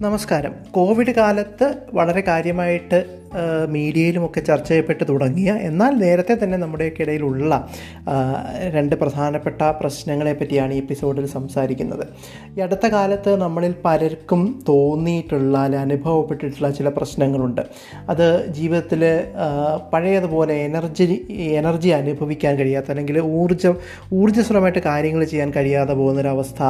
നമസ്കാരം. കോവിഡ് കാലത്ത് വളരെ കാര്യമായിട്ട് മീഡിയയിലുമൊക്കെ ചർച്ച ചെയ്യപ്പെട്ട് തുടങ്ങിയ എന്നാൽ നേരത്തെ തന്നെ നമ്മുടെയൊക്കെ ഇടയിലുള്ള രണ്ട് പ്രധാനപ്പെട്ട പ്രശ്നങ്ങളെ പറ്റിയാണ് ഈ എപ്പിസോഡിൽ സംസാരിക്കുന്നത്. ഈ അടുത്ത കാലത്ത് നമ്മളിൽ പലർക്കും തോന്നിയിട്ടുള്ള അല്ലെ അനുഭവപ്പെട്ടിട്ടുള്ള ചില പ്രശ്നങ്ങളുണ്ട്. അത് ജീവിതത്തിൽ പഴയതുപോലെ എനർജി എനർജി അനുഭവിക്കാൻ കഴിയാത്ത അല്ലെങ്കിൽ ഊർജം ഊർജസ്വലമായിട്ട് കാര്യങ്ങൾ ചെയ്യാൻ കഴിയാതെ പോകുന്നൊരവസ്ഥ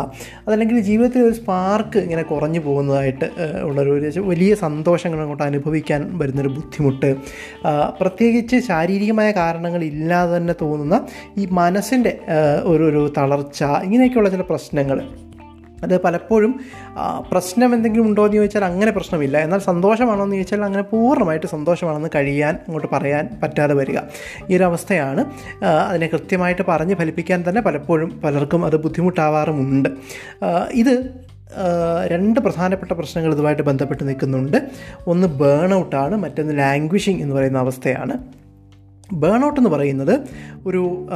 അതല്ലെങ്കിൽ ജീവിതത്തിൽ ഒരു സ്പാർക്ക് ഇങ്ങനെ കുറഞ്ഞു പോകുന്നതായിട്ട് ഉള്ളൊരു വലിയ സന്തോഷങ്ങൾ അങ്ങോട്ട് അനുഭവിക്കാൻ വരുന്നൊരു ബുദ്ധിമുട്ട്. പ്രത്യേകിച്ച് ശാരീരികമായ കാരണങ്ങൾ ഇല്ലാതെ തന്നെ തോന്നുന്ന ഈ മനസ്സിന്റെ ഒരു ഒരു തളർച്ച ഇങ്ങനെയൊക്കെയുള്ള ചില പ്രശ്നങ്ങൾ. അത് പലപ്പോഴും പ്രശ്നം എന്തെങ്കിലും ഉണ്ടോ എന്ന് ചോദിച്ചാൽ അങ്ങനെ പ്രശ്നമില്ല. എന്നാൽ സന്തോഷമാണോ എന്ന് ചോദിച്ചാൽ അങ്ങനെ പൂർണമായിട്ട് സന്തോഷമാണെന്ന് കഴിയാൻ അങ്ങോട്ട് പറയാൻ പറ്റാതെ വരിക. ഈ ഒരു അവസ്ഥയാണ് അതിനെ കൃത്യമായിട്ട് പറഞ്ഞ് ഫലിപ്പിക്കാൻ തന്നെ പലപ്പോഴും പലർക്കും അത് ബുദ്ധിമുട്ടാവാറുമുണ്ട്. ഇത് രണ്ട് പ്രധാനപ്പെട്ട പ്രശ്നങ്ങൾ ഇതുമായിട്ട് ബന്ധപ്പെട്ട് നിൽക്കുന്നുണ്ട്. ഒന്ന് ബേൺ ഔട്ടാണ് മറ്റൊന്ന് ലാംഗ്വിഷിംഗ് എന്ന് പറയുന്ന അവസ്ഥയാണ്. ബേൺ ഔട്ട് എന്ന് പറയുന്നത് ഒരു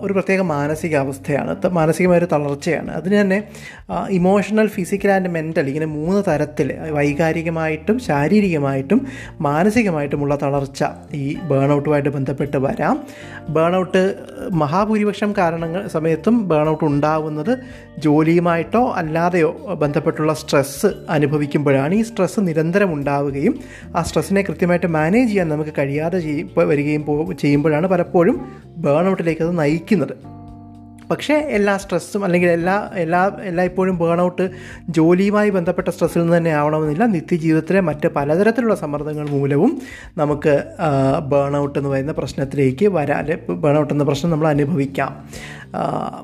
ഒരു പ്രത്യേക മാനസികാവസ്ഥയാണ് മാനസികമായ ഒരു തളർച്ചയാണ്. അതിന് തന്നെ ഇമോഷണൽ ഫിസിക്കൽ ആൻഡ് മെന്റൽ ഇങ്ങനെ മൂന്ന് തരത്തിൽ വൈകാരികമായിട്ടും ശാരീരികമായിട്ടും മാനസികമായിട്ടുമുള്ള തളർച്ച ഈ ബേൺ ഔട്ടുമായിട്ട് ബന്ധപ്പെട്ട് വരാം. ബേൺ ഔട്ട് മഹാഭൂരിപക്ഷം കാരണങ്ങൾ സമയത്തും ബേൺ ഔട്ട് ഉണ്ടാവുന്നത് ജോലിയുമായിട്ടോ അല്ലാതെയോ ബന്ധപ്പെട്ടുള്ള സ്ട്രെസ്സ് അനുഭവിക്കുമ്പോഴാണ്. ഈ സ്ട്രെസ്സ് നിരന്തരം ഉണ്ടാവുകയും ആ സ്ട്രെസ്സിനെ കൃത്യമായിട്ട് മാനേജ് ചെയ്യാൻ നമുക്ക് കഴിയാതെ ചെയ്യും വരികയും ചെയ്യുമ്പോഴാണ് പലപ്പോഴും ബേൺ ഔട്ടിലേക്ക് അത് നയിക്കുന്നത്. പക്ഷേ എല്ലാ സ്ട്രെസ്സും അല്ലെങ്കിൽ എല്ലാ എല്ലാ എല്ലായ്പ്പോഴും ബേൺ ഔട്ട് ജോലിയുമായി ബന്ധപ്പെട്ട സ്ട്രെസ്സിൽ നിന്ന് തന്നെ ആവണമെന്നില്ല. നിത്യജീവിതത്തിലെ മറ്റ് പലതരത്തിലുള്ള സമ്മർദ്ദങ്ങൾ മൂലവും നമുക്ക് ബേൺ ഔട്ട് എന്ന് പറയുന്ന പ്രശ്നത്തിലേക്ക് വരാൻ ബേൺ ഔട്ട് എന്ന പ്രശ്നം നമ്മൾ അനുഭവിക്കാം.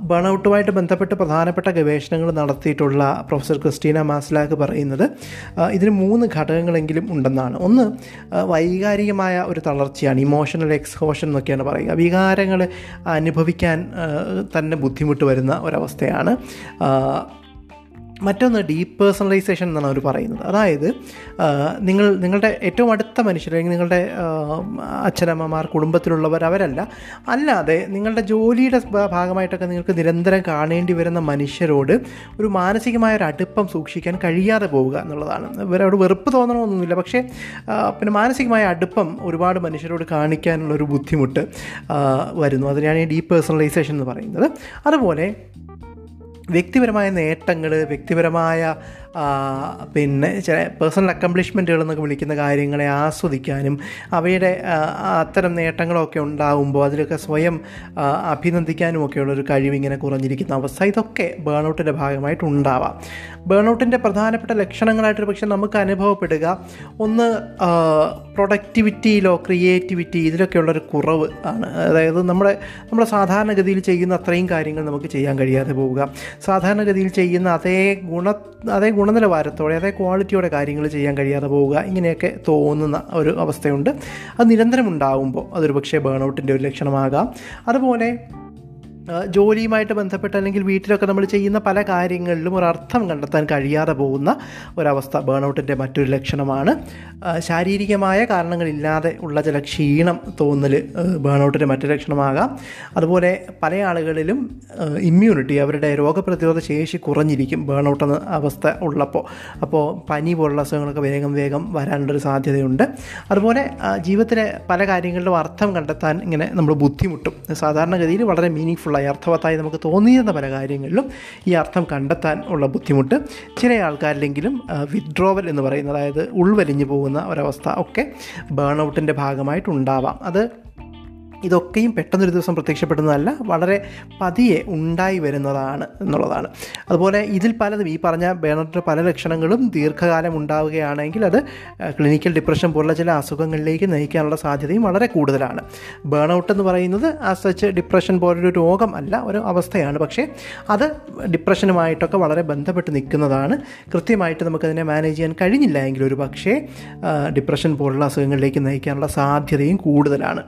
ബേൺ ഔട്ടുമായിട്ട് ബന്ധപ്പെട്ട് പ്രധാനപ്പെട്ട ഗവേഷണങ്ങൾ നടത്തിയിട്ടുള്ള പ്രൊഫസർ ക്രിസ്റ്റീന മാസ്ലാക്ക് പറയുന്നത് ഇതിന് മൂന്ന് ഘടകങ്ങളെങ്കിലും ഉണ്ടെന്നാണ്. ഒന്ന് വൈകാരികമായ ഒരു തളർച്ചയാണ് ഇമോഷണൽ എക്സ്ഹോഷൻ എന്നൊക്കെയാണ് പറയുക. വികാരങ്ങൾ അനുഭവിക്കാൻ ആ, തന്നെ ബുദ്ധിമുട്ട് വരുന്ന ഒരവസ്ഥയാണ്. മറ്റൊന്ന് ഡീപ്പ് പേഴ്സണലൈസേഷൻ എന്നാണ് അവർ പറയുന്നത്. അതായത് നിങ്ങൾ നിങ്ങളുടെ ഏറ്റവും അടുത്ത മനുഷ്യർ അല്ലെങ്കിൽ നിങ്ങളുടെ അച്ഛനമ്മമാർ കുടുംബത്തിലുള്ളവർ അവരല്ല അല്ലാതെ നിങ്ങളുടെ ജോലിയുടെ ഭാഗമായിട്ടൊക്കെ നിങ്ങൾക്ക് നിരന്തരം കാണേണ്ടി വരുന്ന മനുഷ്യരോട് ഒരു മാനസികമായ ഒരു അടുപ്പം സൂക്ഷിക്കാൻ കഴിയാതെ പോവുക എന്നുള്ളതാണ്. ഇവരോട് വെറുപ്പ് തോന്നണമൊന്നുമില്ല. പക്ഷേ പിന്നെ മാനസികമായ അടുപ്പം ഒരുപാട് മനുഷ്യരോട് കാണിക്കാനുള്ളൊരു ബുദ്ധിമുട്ട് വരുന്നു. അതിനാണ് ഈ ഡീപ്പ് പേഴ്സണലൈസേഷൻ എന്ന് പറയുന്നത്. അതുപോലെ വ്യക്തിപരമായ നേട്ടങ്ങൾ വ്യക്തിപരമായ പിന്നെ ചില പേഴ്സണൽ അക്കംപ്ലിഷ്മെന്റുകൾ എന്നൊക്കെ വിളിക്കുന്ന കാര്യങ്ങളെ ആസ്വദിക്കാനും അവയുടെ അത്തരം നേട്ടങ്ങളൊക്കെ ഉണ്ടാകുമ്പോൾ അതിലൊക്കെ സ്വയം അഭിനന്ദിക്കാനും ഒക്കെയുള്ള ഒരു കഴിവ് ഇങ്ങനെ കുറഞ്ഞിരിക്കുന്ന അവസ്ഥ. ഇതൊക്കെ ബേൺ ഔട്ടിന്റെ ഭാഗമായിട്ട് ഉണ്ടാവാം. ബേൺ ഔട്ടിന്റെ പ്രധാനപ്പെട്ട ലക്ഷണങ്ങളായിട്ട് പക്ഷെ നമുക്ക് അനുഭവപ്പെടുക. ഒന്ന് പ്രൊഡക്ടിവിറ്റിയിലോ ക്രിയേറ്റിവിറ്റി ഇതിലൊക്കെയുള്ളൊരു കുറവ് ആണ്. അതായത് നമ്മുടെ നമ്മുടെ സാധാരണഗതിയിൽ ചെയ്യുന്ന അത്രയും കാര്യങ്ങൾ നമുക്ക് ചെയ്യാൻ കഴിയാതെ പോവുക. സാധാരണഗതിയിൽ ചെയ്യുന്ന അതേ ഗുണ അതേ ഗുണനിലവാരത്തോടെ അതായത് ക്വാളിറ്റിയോടെ കാര്യങ്ങൾ ചെയ്യാൻ കഴിയാതെ പോവുക ഇങ്ങനെയൊക്കെ തോന്നുന്ന ഒരു അവസ്ഥയുണ്ട്. അത് നിരന്തരം ഉണ്ടാകുമ്പോൾ അതൊരു പക്ഷേ ബേൺ ഔട്ടിന്റെ ഒരു ലക്ഷണമാകാം. അതുപോലെ ജോലിയുമായിട്ട് ബന്ധപ്പെട്ട് അല്ലെങ്കിൽ വീട്ടിലൊക്കെ നമ്മൾ ചെയ്യുന്ന പല കാര്യങ്ങളിലും ഒരു അർത്ഥം കണ്ടെത്താൻ കഴിയാതെ പോകുന്ന ഒരവസ്ഥ. ബേൺ ഔട്ടിന്റെ മറ്റൊരു ലക്ഷണമാണ് ശാരീരികമായ കാരണങ്ങളില്ലാതെ ഉള്ള ചില ക്ഷീണം തോന്നൽ ബേൺ ഔട്ടിന്റെ മറ്റൊരു ലക്ഷണമാകാം. അതുപോലെ പല ആളുകളിലും ഇമ്മ്യൂണിറ്റി അവരുടെ രോഗപ്രതിരോധ ശേഷി കുറഞ്ഞിരിക്കും ബേൺ ഔട്ട് എന്ന അവസ്ഥ ഉള്ളപ്പോൾ. അപ്പോൾ പനി പോലുള്ള അസുഖങ്ങളൊക്കെ വേഗം വേഗം വരാനുള്ളൊരു സാധ്യതയുണ്ട്. അതുപോലെ ജീവിതത്തിലെ പല കാര്യങ്ങളിലും അർത്ഥം കണ്ടെത്താൻ ഇങ്ങനെ നമ്മൾ ബുദ്ധിമുട്ടും. സാധാരണഗതിയിൽ വളരെ മീനിങ് ഫുള്ളായി അർത്ഥവത്തായി നമുക്ക് തോന്നിയിരുന്ന പല കാര്യങ്ങളിലും ഈ അർത്ഥം കണ്ടെത്താൻ ഉള്ള ബുദ്ധിമുട്ട് ചില ആൾക്കാരിലെങ്കിലും വിഡ്രോവൽ എന്ന് പറയുന്ന അതായത് ഉൾവലിഞ്ഞു പോകുന്ന ഒരവസ്ഥ ഒക്കെ ബേൺ ഔട്ടിന്റെ ഭാഗമായിട്ടുണ്ടാവാം. അത് ഇതൊക്കെയും പെട്ടെന്നൊരു ദിവസം പ്രത്യക്ഷപ്പെടുന്നതല്ല വളരെ പതിയെ ഉണ്ടായി വരുന്നതാണ് എന്നുള്ളതാണ്. അതുപോലെ ഇതിൽ പലതും ഈ പറഞ്ഞ ബേണറിന്റെ പല ലക്ഷണങ്ങളും ദീർഘകാലം ഉണ്ടാവുകയാണെങ്കിൽ അത് ക്ലിനിക്കൽ ഡിപ്രഷൻ പോലുള്ള ചില അസുഖങ്ങളിലേക്ക് നയിക്കാനുള്ള സാധ്യതയും വളരെ കൂടുതലാണ്. ബേൺ ഔട്ട് എന്ന് പറയുന്നത് ആ സച്ച് ഡിപ്രഷൻ പോലൊരു രോഗം അല്ല ഒരു അവസ്ഥയാണ്. പക്ഷേ അത് ഡിപ്രഷനുമായിട്ടൊക്കെ വളരെ ബന്ധപ്പെട്ട് നിൽക്കുന്നതാണ്. കൃത്യമായിട്ട് നമുക്കതിനെ മാനേജ് ചെയ്യാൻ കഴിഞ്ഞില്ല എങ്കിൽ ഒരു പക്ഷേ ഡിപ്രഷൻ പോലുള്ള അസുഖങ്ങളിലേക്ക് നയിക്കാനുള്ള സാധ്യതയും കൂടുതലാണ്.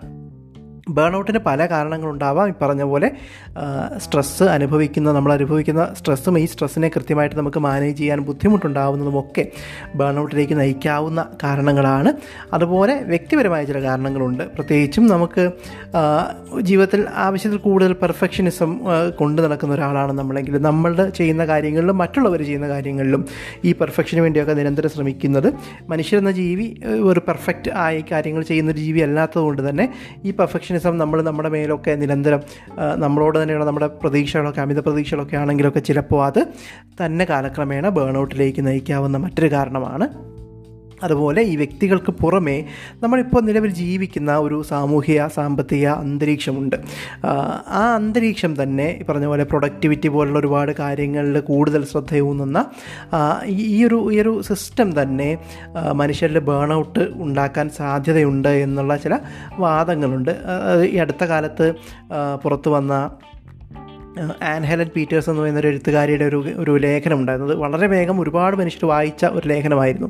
ബേൺ ഔട്ടിന് പല കാരണങ്ങളുണ്ടാവാം. ഈ പറഞ്ഞ പോലെ സ്ട്രെസ്സ് അനുഭവിക്കുന്ന നമ്മൾ അനുഭവിക്കുന്ന സ്ട്രെസ്സും ഈ സ്ട്രെസ്സിനെ കൃത്യമായിട്ട് നമുക്ക് മാനേജ് ചെയ്യാൻ ബുദ്ധിമുട്ടുണ്ടാവുന്നതുമൊക്കെ ബേൺ ഔട്ടിലേക്ക് നയിക്കാവുന്ന കാരണങ്ങളാണ്. അതുപോലെ വ്യക്തിപരമായ ചില കാരണങ്ങളുണ്ട്. പ്രത്യേകിച്ചും നമുക്ക് ജീവിതത്തിൽ ആവശ്യത്തിൽ കൂടുതൽ പെർഫെക്ഷനിസം കൊണ്ടു നടക്കുന്ന ഒരാളാണ് നമ്മളെങ്കിൽ നമ്മളുടെ ചെയ്യുന്ന കാര്യങ്ങളിലും മറ്റുള്ളവർ ചെയ്യുന്ന കാര്യങ്ങളിലും ഈ പെർഫെക്ഷന് വേണ്ടിയൊക്കെ നിരന്തരം ശ്രമിക്കുന്നത്. മനുഷ്യരെന്ന ജീവി ഒരു പെർഫെക്റ്റ് ആയി കാര്യങ്ങൾ ചെയ്യുന്ന ഒരു ജീവി അല്ലാത്തതുകൊണ്ട് തന്നെ ഈ പെർഫെക്ഷനിസം നമ്മൾ നമ്മുടെ മേലൊക്കെ നിരന്തരം നമ്മളോട് തന്നെയുള്ള നമ്മുടെ പ്രതീക്ഷകളൊക്കെ അമിത പ്രതീക്ഷകളൊക്കെ ആണെങ്കിലൊക്കെ ചിലപ്പോൾ അത് തന്നെ കാലക്രമേണ ബേൺ ഔട്ടിലേക്ക് നയിക്കാവുന്ന മറ്റൊരു കാരണമാണ് അതുപോലെ ഈ വ്യക്തികൾക്ക് പുറമേ നമ്മളിപ്പോൾ നിലവിൽ ജീവിക്കുന്ന ഒരു സാമൂഹിക സാമ്പത്തിക അന്തരീക്ഷമുണ്ട്. ആ, അന്തരീക്ഷം തന്നെ ഈ പറഞ്ഞ പോലെ പ്രൊഡക്ടിവിറ്റി പോലുള്ള ഒരുപാട് കാര്യങ്ങളിൽ കൂടുതൽ ശ്രദ്ധയൂന്നുന്ന ഈ- ഒരു ഈ ഒരു സിസ്റ്റം തന്നെ മനുഷ്യരിൽ ബേൺ ഔട്ട് ഉണ്ടാക്കാൻ സാധ്യതയുണ്ട് എന്നുള്ള ചില വാദങ്ങളുണ്ട്. ഈ അടുത്ത കാലത്ത് പുറത്തു വന്ന ആൻ ഹെലൻ പീറ്റേഴ്സ് എന്ന് പറയുന്ന ഒരു എഴുത്തുകാരിയുടെ ഒരു ഒരു ലേഖനം ഉണ്ടായിരുന്നത്. വളരെ വേഗം ഒരുപാട് മനുഷ്യർ വായിച്ച ഒരു ലേഖനമായിരുന്നു.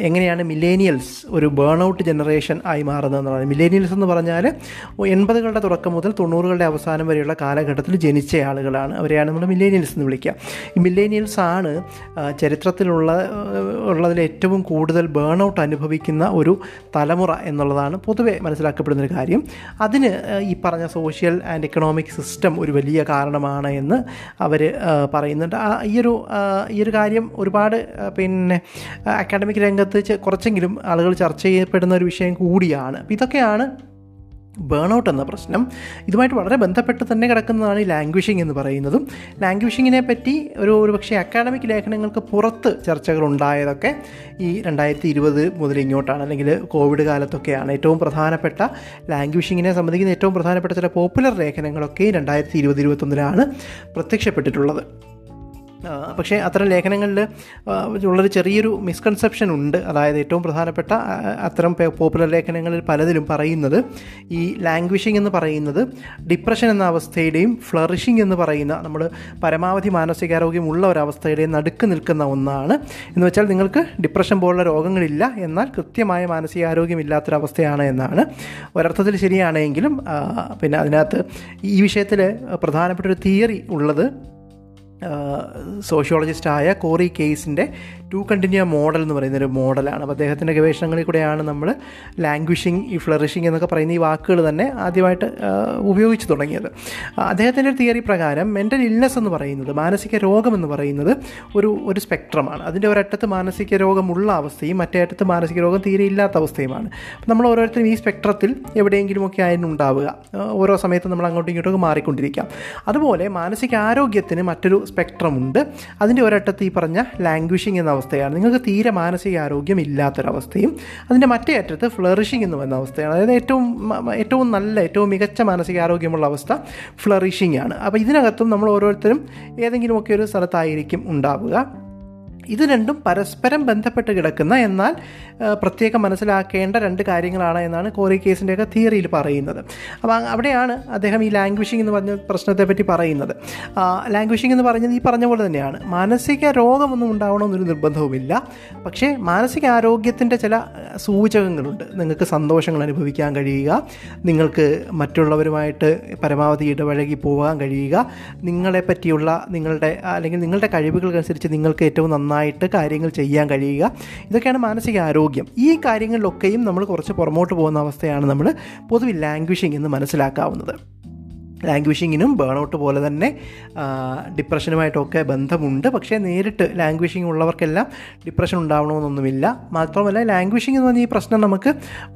എങ്ങനെയാണ് മില്ലേനിയൽസ് ഒരു ബേൺ ഔട്ട് ജനറേഷൻ ആയി മാറുന്നത് എന്നുള്ളത് മില്ലേനിയൽസ് എന്ന് പറഞ്ഞാൽ എൺപതുകളുടെ തുടക്കം മുതൽ തൊണ്ണൂറുകളുടെ അവസാനം വരെയുള്ള കാലഘട്ടത്തിൽ ജനിച്ച ആളുകളാണ്. അവരെയാണ് നമ്മൾ മില്ലേനിയൽസ് എന്ന് വിളിക്കുക. ഈ മില്ലേനിയൽസ് ആണ് ചരിത്രത്തിലുള്ള ഉള്ളതിൽ ഏറ്റവും കൂടുതൽ ബേൺ ഔട്ട് അനുഭവിക്കുന്ന ഒരു തലമുറ എന്നുള്ളതാണ് പൊതുവെ മനസ്സിലാക്കപ്പെടുന്ന ഒരു കാര്യം. അതിന് ഈ പറഞ്ഞ സോഷ്യൽ ആൻഡ് എക്കണോമിക് സിസ്റ്റം ഒരു വലിയ കാരണമാണ് എന്ന് അവർ പറയുന്നുണ്ട്. ആ ഈ ഒരു ഈ ഒരു കാര്യം ഒരുപാട് പിന്നെ അക്കാഡമിക് രംഗത്ത് കുറച്ചെങ്കിലും ആളുകൾ ചർച്ച ചെയ്യപ്പെടുന്ന ഒരു വിഷയം കൂടിയാണ്. അപ്പോൾ ഇതൊക്കെയാണ് ബേൺ ഔട്ട് എന്ന പ്രശ്നം. ഇതുമായിട്ട് വളരെ ബന്ധപ്പെട്ട് തന്നെ കിടക്കുന്നതാണ് ഈ ലാംഗ്വേഷിംഗ് എന്ന് പറയുന്നതും. ലാംഗ്വിഷിങ്ങിനെ പറ്റി ഒരു ഒരു പക്ഷേ അക്കാഡമിക് ലേഖനങ്ങൾക്ക് പുറത്ത് ചർച്ചകൾ ഉണ്ടായതൊക്കെ ഈ രണ്ടായിരത്തി ഇരുപത് മുതൽ ഇങ്ങോട്ടാണ്. അല്ലെങ്കിൽ കോവിഡ് കാലത്തൊക്കെയാണ് ഏറ്റവും പ്രധാനപ്പെട്ട ലാംഗ്വിഷിങ്ങിനെ സംബന്ധിക്കുന്ന ഏറ്റവും പ്രധാനപ്പെട്ട ചില പോപ്പുലർ ലേഖനങ്ങളൊക്കെ രണ്ടായിരത്തി ഇരുപത് ഇരുപത്തൊന്നിലാണ് പ്രത്യക്ഷപ്പെട്ടിട്ടുള്ളത്. പക്ഷേ അത്തരം ലേഖനങ്ങളിൽ ഉള്ളൊരു ചെറിയൊരു മിസ്കൺസെപ്ഷൻ ഉണ്ട്. അതായത് ഏറ്റവും പ്രധാനപ്പെട്ട അത്തരം പോപ്പുലർ ലേഖനങ്ങളിൽ പലതിലും പറയുന്നത് ഈ ലാംഗ്വിഷിംഗ് എന്ന് പറയുന്നത് ഡിപ്രഷൻ എന്ന അവസ്ഥയുടെയും ഫ്ലറിഷിംഗ് എന്ന് പറയുന്ന നമ്മൾ പരമാവധി മാനസികാരോഗ്യമുള്ള ഒരവസ്ഥയുടെയും നടുക്ക് നിൽക്കുന്ന ഒന്നാണ്. എന്ന് വെച്ചാൽ നിങ്ങൾക്ക് ഡിപ്രഷൻ പോലുള്ള രോഗങ്ങളില്ല എന്നാൽ കൃത്യമായ മാനസികാരോഗ്യമില്ലാത്തൊരവസ്ഥയാണ് എന്നാണ്. ഒരർത്ഥത്തിൽ ശരിയാണെങ്കിലും പിന്നെ അതിനകത്ത് ഈ വിഷയത്തിൽ പ്രധാനപ്പെട്ട ഒരു തിയറി ഉള്ളത് സോഷ്യോളജിസ്റ്റായ കോറി കേസിന്റെ ടു കണ്ടിന്യൂ മോഡൽ എന്ന് പറയുന്ന ഒരു മോഡലാണ് അപ്പോൾ അദ്ദേഹത്തിന്റെ ഗവേഷണങ്ങളിൽ കൂടെയാണ് നമ്മൾ ലാംഗ്വിഷിങ് ഈ ഫ്ലറിഷിങ് എന്നൊക്കെ പറയുന്ന ഈ വാക്കുകൾ തന്നെ ആദ്യമായിട്ട് ഉപയോഗിച്ച് തുടങ്ങിയത്. അദ്ദേഹത്തിന്റെ ഒരു തിയറി പ്രകാരം മെന്റൽ ഇൽനെസ് എന്ന് പറയുന്നത് മാനസിക രോഗം എന്ന് പറയുന്നത് ഒരു ഒരു സ്പെക്ട്രമാണ് അതിന്റെ ഒരറ്റത്ത് മാനസിക രോഗമുള്ള അവസ്ഥയും മറ്റേ അറ്റത്ത് മാനസിക രോഗം തീരെ ഇല്ലാത്ത അവസ്ഥയുമാണ്. നമ്മൾ ഓരോരുത്തരും ഈ സ്പെക്ട്രത്തിൽ എവിടെയെങ്കിലുമൊക്കെ ആയിരുന്നു ഉണ്ടാവുക ഓരോ സമയത്തും നമ്മൾ അങ്ങോട്ടും ഇങ്ങോട്ടും മാറിക്കൊണ്ടിരിക്കാം. അതുപോലെ മാനസിക ആരോഗ്യത്തിന് മറ്റൊരു സ്പെക്ട്രം ഉണ്ട്. അതിന്റെ ഒരറ്റത്ത് ഈ പറഞ്ഞ ലാംഗ്വേഷിംഗ് എന്ന അവസ്ഥയാണ്. നിങ്ങൾക്ക് തീരെ മാനസിക ആരോഗ്യം ഇല്ലാത്തൊരവസ്ഥയും അതിന്റെ മറ്റേ അറ്റത്ത് ഫ്ലറിഷിംഗ് എന്ന് പറയുന്ന അവസ്ഥയാണ്. അതായത് ഏറ്റവും ഏറ്റവും നല്ല ഏറ്റവും മികച്ച മാനസിക ആരോഗ്യമുള്ള അവസ്ഥ ഫ്ലറിഷിംഗ് ആണ്. അപ്പോൾ ഇതിനകത്തും നമ്മൾ ഓരോരുത്തരും ഏതെങ്കിലുമൊക്കെ ഒരു സ്ഥലത്തായിരിക്കും ഉണ്ടാവുക. ഇത് രണ്ടും പരസ്പരം ബന്ധപ്പെട്ട് കിടക്കുന്ന എന്നാൽ പ്രത്യേകം മനസ്സിലാക്കേണ്ട രണ്ട് കാര്യങ്ങളാണ് എന്നാണ് കോറി കേസിന്റെയൊക്കെ തിയറിയിൽ പറയുന്നത്. അപ്പോൾ അവിടെയാണ് അദ്ദേഹം ഈ ലാംഗ്വേജിങ് എന്ന് പറഞ്ഞ പ്രശ്നത്തെപ്പറ്റി പറയുന്നത്. ലാംഗ്വേജിങ് എന്ന് പറഞ്ഞത് ഈ പറഞ്ഞ പോലെ തന്നെയാണ്. മാനസിക രോഗമൊന്നും ഉണ്ടാവണമെന്നൊരു നിർബന്ധവുമില്ല. പക്ഷേ മാനസിക ആരോഗ്യത്തിന്റെ ചില സൂചകങ്ങളുണ്ട്. നിങ്ങൾക്ക് സന്തോഷങ്ങൾ അനുഭവിക്കാൻ കഴിയുക. നിങ്ങൾക്ക് മറ്റുള്ളവരുമായിട്ട് പരമാവധി ഇടപഴകി പോകാൻ കഴിയുക. നിങ്ങളെ പറ്റിയുള്ള നിങ്ങളുടെ അല്ലെങ്കിൽ നിങ്ങളുടെ കഴിവുകൾക്കനുസരിച്ച് നിങ്ങൾക്ക് ഏറ്റവും നന്നായിട്ട് കാര്യങ്ങൾ ചെയ്യാൻ കഴിയുക. ഇതൊക്കെയാണ് മാനസിക ആരോഗ്യം. ഈ കാര്യങ്ങളിലൊക്കെയും നമ്മൾ കുറച്ച് പുറമോട്ട് പോകുന്ന അവസ്ഥയാണ് നമ്മൾ പൊതുവിൽ ലാംഗ്വേജിങ് എന്ന് മനസ്സിലാക്കാവുന്നത്. ലാംഗ്വേജിങ്ങിനും ബേണൗട്ട് പോലെ തന്നെ ഡിപ്രഷനുമായിട്ടൊക്കെ ബന്ധമുണ്ട്. പക്ഷേ നേരിട്ട് ലാംഗ്വേജിങ് ഉള്ളവർക്കെല്ലാം ഡിപ്രഷൻ ഉണ്ടാവണമെന്നൊന്നുമില്ല. മാത്രമല്ല ലാംഗ്വേജിങ് എന്ന് പറഞ്ഞ ഈ പ്രശ്നം നമുക്ക്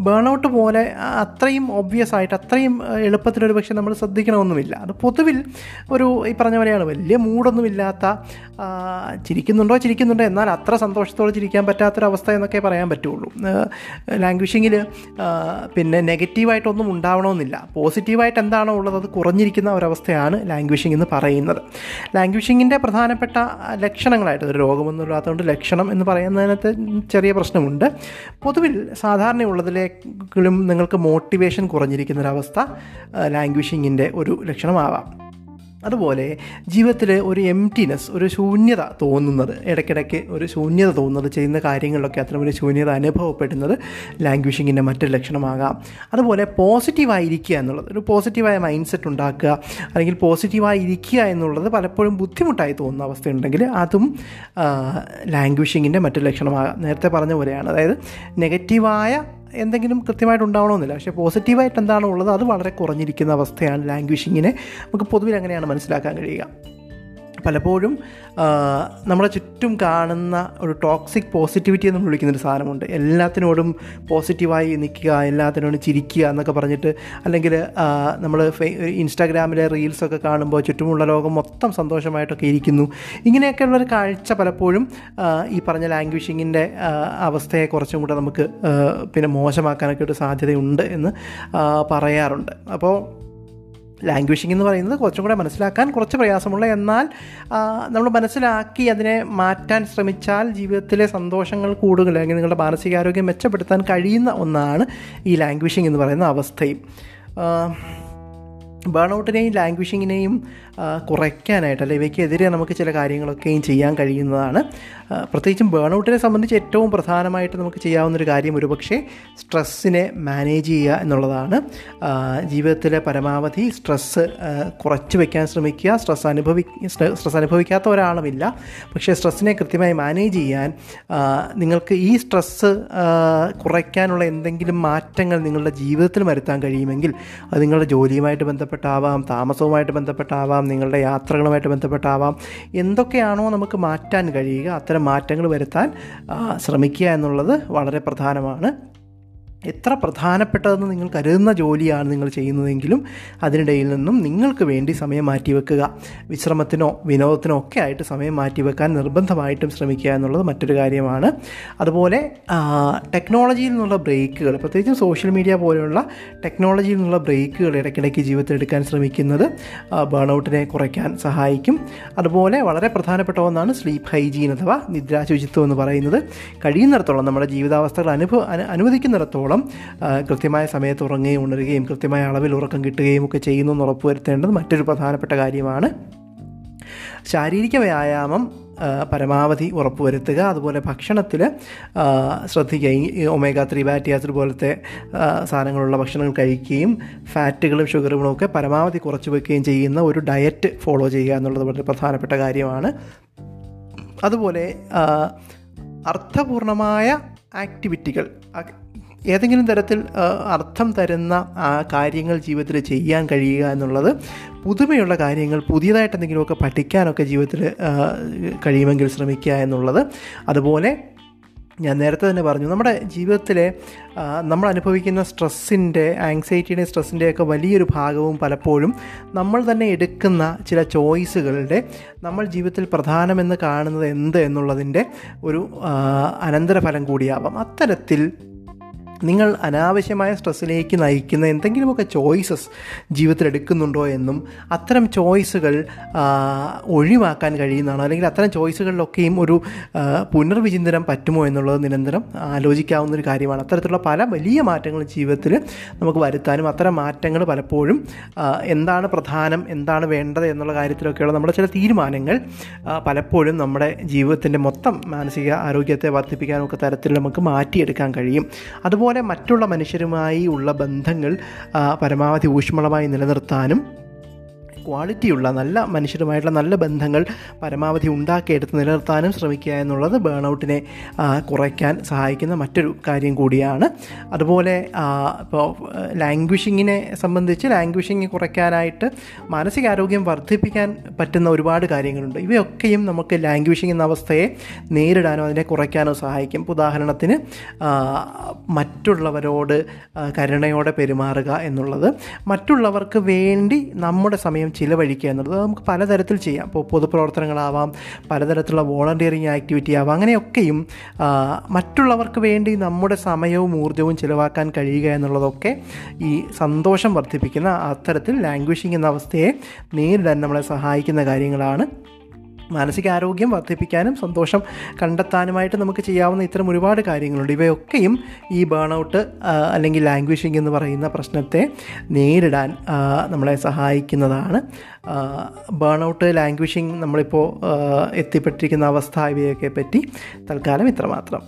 ബേണൗട്ട് പോലെ അത്രയും ഒബ്വിയസ് ആയിട്ട് അത്രയും എളുപ്പത്തിലൊരു പക്ഷേ നമ്മൾ ശ്രദ്ധിക്കണമെന്നുമില്ല അത് പൊതുവിൽ ഒരു ഈ പറഞ്ഞ പോലെയാണ് വലിയ മൂടൊന്നുമില്ലാത്ത ചിരിക്കുന്നുണ്ടോ? ചിരിക്കുന്നുണ്ടോ? എന്നാൽ അത്ര സന്തോഷത്തോടെ ചിരിക്കാൻ പറ്റാത്തൊരവസ്ഥ എന്നൊക്കെ പറയാൻ പറ്റുള്ളൂ. ലാംഗ്വേജിങ്ങിൽ പിന്നെ നെഗറ്റീവായിട്ടൊന്നും ഉണ്ടാവണമെന്നില്ല. പോസിറ്റീവായിട്ട് എന്താണോ ഉള്ളത് അത് കുറഞ്ഞിരിക്കുന്ന ഒരവസ്ഥയാണ് ലാംഗ്വേജിങ് എന്ന് പറയുന്നത്. ലാംഗ്വേജിങ്ങിന്റെ പ്രധാനപ്പെട്ട ലക്ഷണങ്ങളായിട്ട് ഒരു രോഗമൊന്നുമില്ലാത്തതുകൊണ്ട് ലക്ഷണം എന്ന് പറയുന്നതിനകത്ത് ചെറിയ പ്രശ്നമുണ്ട്. പൊതുവിൽ സാധാരണയുള്ളതിലേക്കും നിങ്ങൾക്ക് മോട്ടിവേഷൻ കുറഞ്ഞിരിക്കുന്ന ഒരവസ്ഥ ലാംഗ്വേജിങ്ങിന്റെ ഒരു ലക്ഷണമാവാം. അതുപോലെ ജീവിതത്തിൽ ഒരു എംറ്റിനെസ് ഒരു ശൂന്യത തോന്നുന്നത് ഇടയ്ക്കിടയ്ക്ക് ഒരു ശൂന്യത തോന്നുന്നത് ചെയ്യുന്ന കാര്യങ്ങളിലൊക്കെ അത്തരം ഒരു ശൂന്യത അനുഭവപ്പെടുന്നത് ലാംഗ്വേജിങ്ങിന്റെ മറ്റൊരു ലക്ഷണമാകാം. അതുപോലെ പോസിറ്റീവായിരിക്കുക എന്നുള്ളത് ഒരു പോസിറ്റീവായ മൈൻഡ് സെറ്റ് ഉണ്ടാക്കുക അല്ലെങ്കിൽ പോസിറ്റീവായിരിക്കുക എന്നുള്ളത് പലപ്പോഴും ബുദ്ധിമുട്ടായി തോന്നുന്ന അവസ്ഥയുണ്ടെങ്കിൽ അതും ലാംഗ്വേജിങ്ങിന്റെ മറ്റൊരു ലക്ഷണമാകാം. നേരത്തെ പറഞ്ഞ പോലെയാണ്. അതായത് നെഗറ്റീവായ എന്തെങ്കിലും കൃത്യമായിട്ട് ഉണ്ടാവണമെന്നില്ല. പക്ഷേ പോസിറ്റീവായിട്ട് എന്താണോ ഉള്ളത്? അത് വളരെ കുറഞ്ഞിരിക്കുന്ന അവസ്ഥയാണ് ലാംഗ്വേജിങ്ങിനെ നമുക്ക് പൊതുവിൽ അങ്ങനെയാണ് മനസ്സിലാക്കാൻ കഴിയുക. പലപ്പോഴും നമ്മളെ ചുറ്റും കാണുന്ന ഒരു ടോക്സിക് പോസിറ്റിവിറ്റി എന്ന് വിളിക്കുന്നൊരു സാധനമുണ്ട്. എല്ലാത്തിനോടും പോസിറ്റീവായി നിൽക്കുക എല്ലാത്തിനോടും ചിരിക്കുക എന്നൊക്കെ പറഞ്ഞിട്ട് അല്ലെങ്കിൽ നമ്മൾ ഇൻസ്റ്റാഗ്രാമിലെ റീൽസൊക്കെ കാണുമ്പോൾ ചുറ്റുമുള്ള ലോകം മൊത്തം സന്തോഷമായിട്ടൊക്കെ ഇരിക്കുന്നു. ഇങ്ങനെയൊക്കെയുള്ളൊരു കാഴ്ച പലപ്പോഴും ഈ പറഞ്ഞ ലാംഗ്വേജിങ്ങിന്റെ അവസ്ഥയെ കുറച്ചും കൂടെ നമുക്ക് പിന്നെ മോശമാക്കാനൊക്കെ ഒരു സാധ്യതയുണ്ട് എന്ന് പറയാറുണ്ട്. അപ്പോൾ ലാംഗ്വേജിങ് എന്ന് പറയുന്നത് കുറച്ചും കൂടെ മനസ്സിലാക്കാൻ കുറച്ച് പ്രയാസമുള്ള എന്നാൽ നമ്മൾ മനസ്സിലാക്കി അതിനെ മാറ്റാൻ ശ്രമിച്ചാൽ ജീവിതത്തിലെ സന്തോഷങ്ങൾ കൂടുതൽ അല്ലെങ്കിൽ നിങ്ങളുടെ മാനസികാരോഗ്യം മെച്ചപ്പെടുത്താൻ കഴിയുന്ന ഒന്നാണ് ഈ ലാംഗ്വേജിങ് എന്ന് പറയുന്ന അവസ്ഥയും. ബേൺ ലാംഗ്വേജിങ്ങിനെയും കുറയ്ക്കാനായിട്ട് അല്ലെങ്കിൽ ഇവയ്ക്കെതിരെ നമുക്ക് ചില കാര്യങ്ങളൊക്കെയും ചെയ്യാൻ കഴിയുന്നതാണ്. പ്രത്യേകിച്ചും ബേൺ ഔട്ടിനെ സംബന്ധിച്ച് ഏറ്റവും പ്രധാനമായിട്ട് നമുക്ക് ചെയ്യാവുന്ന ഒരു കാര്യം ഒരുപക്ഷെ സ്ട്രെസ്സിനെ മാനേജ് ചെയ്യുക എന്നുള്ളതാണ്. ജീവിതത്തിലെ പരമാവധി സ്ട്രെസ്സ് കുറച്ച് വയ്ക്കാൻ ശ്രമിക്കുക. സ്ട്രെസ് അനുഭവി സ്ട്രെസ് അനുഭവിക്കാത്ത ഒരാളുമില്ല. പക്ഷേ സ്ട്രെസ്സിനെ കൃത്യമായി മാനേജ് ചെയ്യാൻ നിങ്ങൾക്ക് ഈ സ്ട്രെസ്സ് കുറയ്ക്കാനുള്ള എന്തെങ്കിലും മാറ്റങ്ങൾ നിങ്ങളുടെ ജീവിതത്തിൽ വരുത്താൻ കഴിയുമെങ്കിൽ അത് നിങ്ങളുടെ ജോലിയുമായിട്ട് ബന്ധപ്പെട്ടാവാം താമസവുമായിട്ട് ബന്ധപ്പെട്ടാവാം നിങ്ങളുടെ യാത്രകളുമായിട്ട് ബന്ധപ്പെട്ടാവാം. എന്തൊക്കെയാണോ നമുക്ക് മാറ്റാൻ കഴിയുക അത്തരം മാറ്റങ്ങൾ വരുത്താൻ ശ്രമിക്കുക എന്നുള്ളത് വളരെ പ്രധാനമാണ്. എത്ര പ്രധാനപ്പെട്ടതെന്ന് നിങ്ങൾ കരുതുന്ന ജോലിയാണ് നിങ്ങൾ ചെയ്യുന്നതെങ്കിലും അതിനിടയിൽ നിന്നും നിങ്ങൾക്ക് വേണ്ടി സമയം മാറ്റിവെക്കുക. വിശ്രമത്തിനോ വിനോദത്തിനോ ഒക്കെ ആയിട്ട് സമയം മാറ്റിവെക്കാൻ നിർബന്ധമായിട്ടും ശ്രമിക്കുക എന്നുള്ളത് മറ്റൊരു കാര്യമാണ്. അതുപോലെ ടെക്നോളജിയിൽ നിന്നുള്ള ബ്രേക്കുകൾ പ്രത്യേകിച്ചും സോഷ്യൽ മീഡിയ പോലെയുള്ള ടെക്നോളജിയിൽ നിന്നുള്ള ബ്രേക്കുകൾ ഇടയ്ക്കിടയ്ക്ക് ജീവിതത്തിൽ എടുക്കാൻ ശ്രമിക്കുന്നത് ബേൺ ഔട്ടിനെ കുറയ്ക്കാൻ സഹായിക്കും. അതുപോലെ വളരെ പ്രധാനപ്പെട്ട ഒന്നാണ് സ്ലീപ്പ് ഹൈജീൻ അഥവാ നിദ്രാശുചിത്വം എന്ന് പറയുന്നത്. കഴിയുന്നിടത്തോളം നമ്മുടെ ജീവിതാവസ്ഥകൾ അനുഭവ അനുവദിക്കുന്നിടത്തോളം കൃത്യമായ സമയത്ത് ഉറങ്ങുകയും ഉണരുകയും കൃത്യമായ അളവിൽ ഉറക്കം കിട്ടുകയും ഒക്കെ ചെയ്യുന്നു എന്ന് ഉറപ്പുവരുത്തേണ്ടത് മറ്റൊരു പ്രധാനപ്പെട്ട കാര്യമാണ്. ശാരീരിക വ്യായാമം പരമാവധി ഉറപ്പുവരുത്തുക. അതുപോലെ ഭക്ഷണത്തിൽ ശ്രദ്ധിക്കുക. ഈ ഒമേഗ ത്രീ ഫാറ്റി ആസിഡ് പോലത്തെ സാധനങ്ങളുള്ള ഭക്ഷണങ്ങൾ കഴിക്കുകയും ഫാറ്റുകളും ഷുഗറുകളും ഒക്കെ പരമാവധി കുറച്ച് വയ്ക്കുകയും ചെയ്യുന്ന ഒരു ഡയറ്റ് ഫോളോ ചെയ്യുക എന്നുള്ളത് വളരെ പ്രധാനപ്പെട്ട കാര്യമാണ്. അതുപോലെ അർത്ഥപൂർണമായ ആക്ടിവിറ്റികൾ ഏതെങ്കിലും തരത്തിൽ അർത്ഥം തരുന്ന കാര്യങ്ങൾ ജീവിതത്തിൽ ചെയ്യാൻ കഴിയുക എന്നുള്ളത് പുതുമയുള്ള കാര്യങ്ങൾ പുതിയതായിട്ട് എന്തെങ്കിലുമൊക്കെ പഠിക്കാനൊക്കെ ജീവിതത്തിൽ കഴിയുമെങ്കിൽ ശ്രമിക്കുക എന്നുള്ളത്. അതുപോലെ ഞാൻ നേരത്തെ തന്നെ പറഞ്ഞു നമ്മുടെ ജീവിതത്തിലെ നമ്മൾ അനുഭവിക്കുന്ന സ്ട്രെസ്സിന്റെ ആങ്സൈറ്റിയുടെയും സ്ട്രെസ്സിന്റെയൊക്കെ വലിയൊരു ഭാഗവും പലപ്പോഴും നമ്മൾ തന്നെ എടുക്കുന്ന ചില ചോയ്സുകളുടെ നമ്മൾ ജീവിതത്തിൽ പ്രധാനമെന്ന് കാണുന്നത് എന്ത് എന്നുള്ളതിന്റെ ഒരു അനന്തരഫലം കൂടിയാവാം. അത്തരത്തിൽ നിങ്ങൾ അനാവശ്യമായ സ്ട്രെസ്സിലേക്ക് നയിക്കുന്ന എന്തെങ്കിലുമൊക്കെ ചോയ്സസ് ജീവിതത്തിൽ എടുക്കുന്നുണ്ടോ എന്നും അത്തരം ചോയ്സുകൾ ഒഴിവാക്കാൻ കഴിയുന്നതാണോ? അല്ലെങ്കിൽ അത്തരം ചോയ്സുകളിലൊക്കെയും ഒരു പുനർവിചിന്തനം പറ്റുമോ എന്നുള്ളത് നിരന്തരം ആലോചിക്കാവുന്ന ഒരു കാര്യമാണ്. അത്തരത്തിലുള്ള പല വലിയ മാറ്റങ്ങൾ ജീവിതത്തിൽ നമുക്ക് വരുത്താനും അത്തരം മാറ്റങ്ങൾ പലപ്പോഴും എന്താണ് പ്രധാനം എന്താണ് വേണ്ടത് എന്നുള്ള കാര്യത്തിലൊക്കെയുള്ള നമ്മുടെ ചില തീരുമാനങ്ങൾ പലപ്പോഴും നമ്മുടെ ജീവിതത്തിന്റെ മൊത്തം മാനസിക ആരോഗ്യത്തെ വർദ്ധിപ്പിക്കാനൊക്കെ തരത്തിൽ നമുക്ക് മാറ്റിയെടുക്കാൻ കഴിയും. അതുപോലെ അതുപോലെ മറ്റുള്ള മനുഷ്യരുമായി ഉള്ള ബന്ധങ്ങൾ പരമാവധി ഊഷ്മളമായി നിലനിർത്താനും ക്വാളിറ്റിയുള്ള നല്ല മനുഷ്യരുമായിട്ടുള്ള നല്ല ബന്ധങ്ങൾ പരമാവധി ഉണ്ടാക്കിയെടുത്ത് നിലനിർത്താനും ശ്രമിക്കുക എന്നുള്ളത് ബേൺ ഔട്ടിനെ കുറയ്ക്കാൻ സഹായിക്കുന്ന മറ്റൊരു കാര്യം കൂടിയാണ്. അതുപോലെ ഇപ്പോൾ ലാംഗ്വിഷിങ്ങിനെ സംബന്ധിച്ച് ലാംഗ്വേജിങ് കുറയ്ക്കാനായിട്ട് മാനസികാരോഗ്യം വർദ്ധിപ്പിക്കാൻ പറ്റുന്ന ഒരുപാട് കാര്യങ്ങളുണ്ട്. ഇവയൊക്കെയും നമുക്ക് ലാംഗ്വിഷിങ് എന്ന അവസ്ഥയെ നേരിടാനോ അതിനെ കുറയ്ക്കാനോ സഹായിക്കും. ഉദാഹരണത്തിന് മറ്റുള്ളവരോട് കരുണയോടെ പെരുമാറുക എന്നുള്ളത്. മറ്റുള്ളവർക്ക് വേണ്ടി നമ്മുടെ സമയം ചിലവഴിക്കുക എന്നുള്ളത് നമുക്ക് പലതരത്തിൽ ചെയ്യാം. ഇപ്പോൾ പൊതുപ്രവർത്തനങ്ങളാവാം പലതരത്തിലുള്ള വോളണ്ടിയറിങ് ആക്ടിവിറ്റി ആവാം അങ്ങനെയൊക്കെയും മറ്റുള്ളവർക്ക് വേണ്ടി നമ്മുടെ സമയവും ഊർജവും ചിലവാക്കാൻ കഴിയുക എന്നുള്ളതൊക്കെ ഈ സന്തോഷം വർദ്ധിപ്പിക്കുന്ന അത്തരത്തിൽ ലാംഗ്വേജിങ് എന്ന അവസ്ഥയെ നേരിടാൻ നമ്മളെ സഹായിക്കുന്ന കാര്യങ്ങളാണ് മാനസികാരോഗ്യം വർദ്ധിപ്പിക്കാനും സന്തോഷം കണ്ടെത്താനുമായിട്ട് നമുക്ക് ചെയ്യാവുന്ന ഇത്തരം ഒരുപാട് കാര്യങ്ങളുണ്ട്. ഇവയൊക്കെയും ഈ ബേൺ ഔട്ട് അല്ലെങ്കിൽ ലാംഗ്വേജിങ് എന്ന് പറയുന്ന പ്രശ്നത്തെ നേരിടാൻ നമ്മളെ സഹായിക്കുന്നതാണ്. ബേൺ ഔട്ട് ലാംഗ്വേജിങ് നമ്മളിപ്പോൾ എത്തിപ്പെട്ടിരിക്കുന്ന അവസ്ഥ ഇവയൊക്കെ പറ്റി തൽക്കാലം ഇത്രമാത്രം.